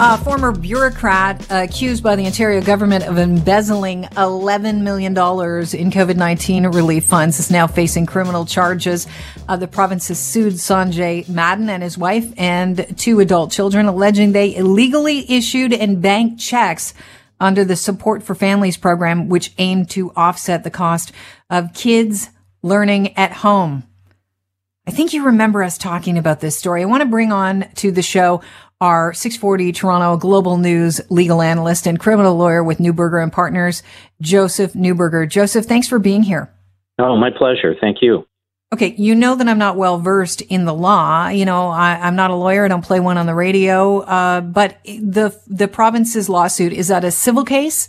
A former bureaucrat accused by the Ontario government of embezzling $11 million in COVID 19 relief funds is now facing criminal charges. Uh, the province has sued Sanjay Madan and his wife and two adult children, alleging they illegally issued and banked checks under the Support for Families program, which aimed to offset the cost of kids learning at home. I think you remember us talking about this story. I want to bring on to the show our 640 Toronto Global News legal analyst and criminal lawyer with Neuberger and Partners, Joseph Neuberger. Joseph, thanks for being here. Oh, my pleasure. Thank you. Okay, you know that I'm not well versed in the law. You know, I, am not a lawyer. I don't play one on the radio. Uh, but the the province's lawsuit is that a civil case?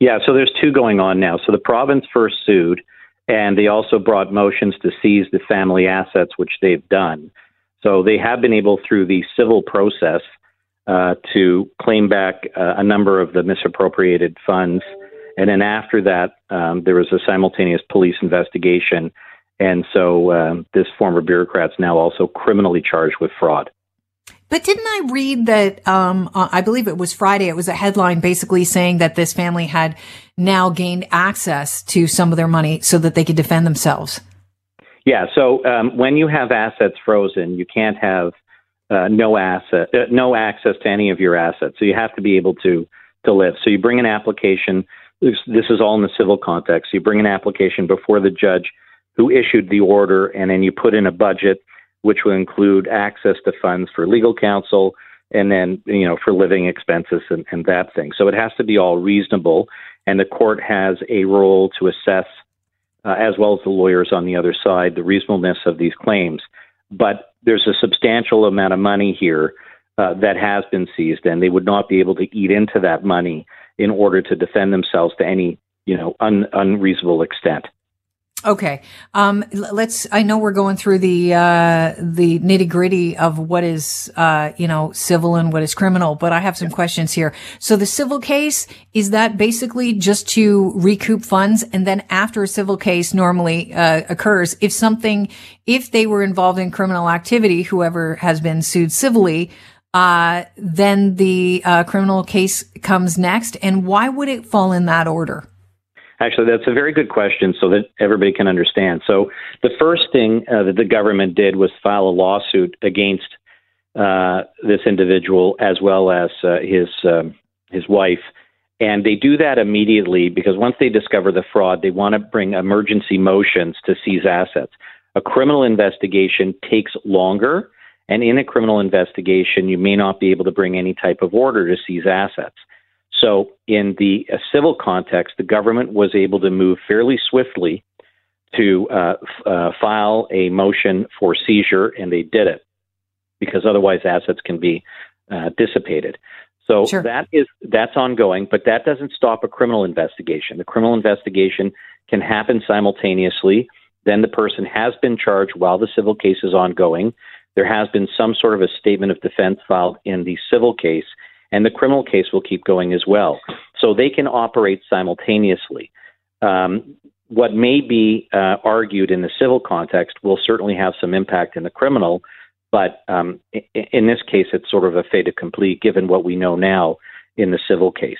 Yeah. So there's two going on now. So the province first sued, and they also brought motions to seize the family assets, which they've done. So they have been able, through the civil process, uh, to claim back uh, a number of the misappropriated funds. And then after that, um, there was a simultaneous police investigation. And so um, this former bureaucrat's now also criminally charged with fraud. But didn't I read that? Um, uh, I believe it was Friday. It was a headline basically saying that this family had now gained access to some of their money so that they could defend themselves. Yeah. So um, when you have assets frozen, you can't have uh, no asset, uh, no access to any of your assets. So you have to be able to to live. So you bring an application. This, this is all in the civil context. You bring an application before the judge who issued the order, and then you put in a budget which will include access to funds for legal counsel and then you know for living expenses and, and that thing. So it has to be all reasonable, and the court has a role to assess uh, as well as the lawyers on the other side, the reasonableness of these claims. But there's a substantial amount of money here uh, that has been seized, and they would not be able to eat into that money in order to defend themselves to any, you know, un- unreasonable extent. Okay. Um, let's, I know we're going through the, uh, the nitty gritty of what is, uh, you know, civil and what is criminal, but I have some questions here. So the civil case, is that basically just to recoup funds? And then after a civil case normally, uh, occurs, if something, if they were involved in criminal activity, whoever has been sued civilly, uh, then the, uh, criminal case comes next. And why would it fall in that order? Actually, that's a very good question so that everybody can understand. So, the first thing uh, that the government did was file a lawsuit against uh, this individual as well as uh, his um, his wife. And they do that immediately because once they discover the fraud, they want to bring emergency motions to seize assets. A criminal investigation takes longer, and in a criminal investigation, you may not be able to bring any type of order to seize assets. So, in the uh, civil context, the government was able to move fairly swiftly to uh, f- uh, file a motion for seizure, and they did it because otherwise assets can be uh, dissipated. So sure. that is that's ongoing, but that doesn't stop a criminal investigation. The criminal investigation can happen simultaneously. Then the person has been charged while the civil case is ongoing. There has been some sort of a statement of defense filed in the civil case, and the criminal case will keep going as well. So they can operate simultaneously. Um, what may be uh, argued in the civil context will certainly have some impact in the criminal, but um, in this case, it's sort of a fait accompli given what we know now in the civil case.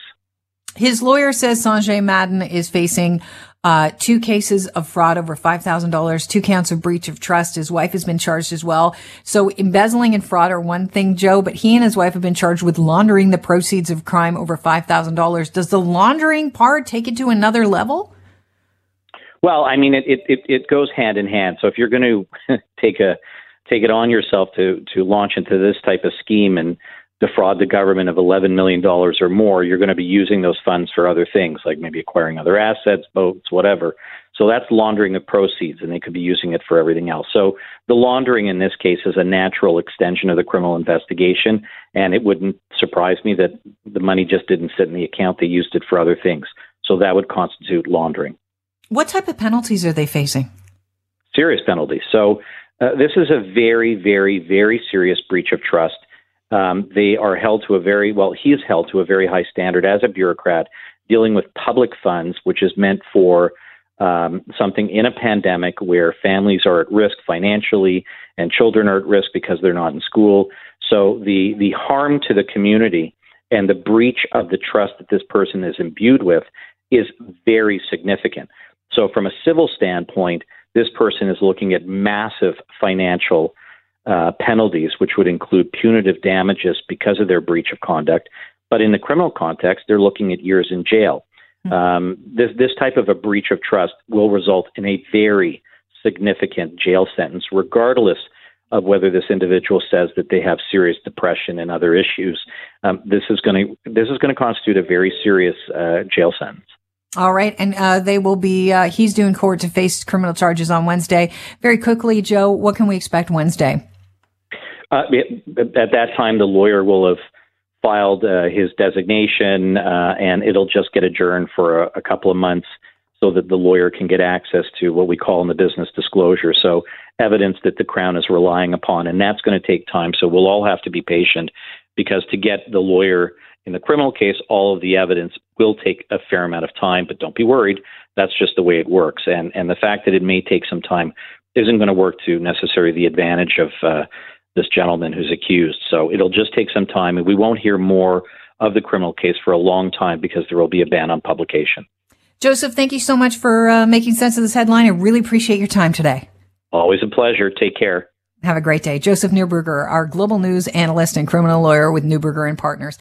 His lawyer says Sanjay Madan is facing uh, two cases of fraud over $5,000, two counts of breach of trust. His wife has been charged as well. So embezzling and fraud are one thing, Joe, but he and his wife have been charged with laundering the proceeds of crime over $5,000. Does the laundering part take it to another level? Well, I mean, it, it, it goes hand in hand. So if you're going to take a take it on yourself to to launch into this type of scheme and defraud the government of $11 million or more, you're going to be using those funds for other things, like maybe acquiring other assets, boats, whatever. So that's laundering of proceeds, and they could be using it for everything else. So the laundering in this case is a natural extension of the criminal investigation, and it wouldn't surprise me that the money just didn't sit in the account. They used it for other things. So that would constitute laundering. What type of penalties are they facing? Serious penalties. So uh, this is a very, very, very serious breach of trust um, they are held to a very well. He is held to a very high standard as a bureaucrat dealing with public funds, which is meant for um, something in a pandemic where families are at risk financially and children are at risk because they're not in school. So the the harm to the community and the breach of the trust that this person is imbued with is very significant. So from a civil standpoint, this person is looking at massive financial uh, penalties, which would include punitive damages because of their breach of conduct. But in the criminal context, they're looking at years in jail. Mm-hmm. Um, this this type of a breach of trust will result in a very significant jail sentence, regardless of whether this individual says that they have serious depression and other issues. Um, this is going to this is going to constitute a very serious uh, jail sentence. All right, and uh, they will be. Uh, he's doing court to face criminal charges on Wednesday. Very quickly, Joe, what can we expect Wednesday? Uh, at that time, the lawyer will have filed uh, his designation, uh, and it'll just get adjourned for a, a couple of months so that the lawyer can get access to what we call in the business disclosure. So evidence that the Crown is relying upon, and that's going to take time. So we'll all have to be patient because to get the lawyer in the criminal case, all of the evidence will take a fair amount of time. But don't be worried; that's just the way it works. And and the fact that it may take some time isn't going to work to necessarily the advantage of uh, this gentleman who's accused. So it'll just take some time, and we won't hear more of the criminal case for a long time because there will be a ban on publication. Joseph, thank you so much for uh, making sense of this headline. I really appreciate your time today. Always a pleasure. Take care. Have a great day. Joseph Neuberger, our global news analyst and criminal lawyer with Neuberger and Partners.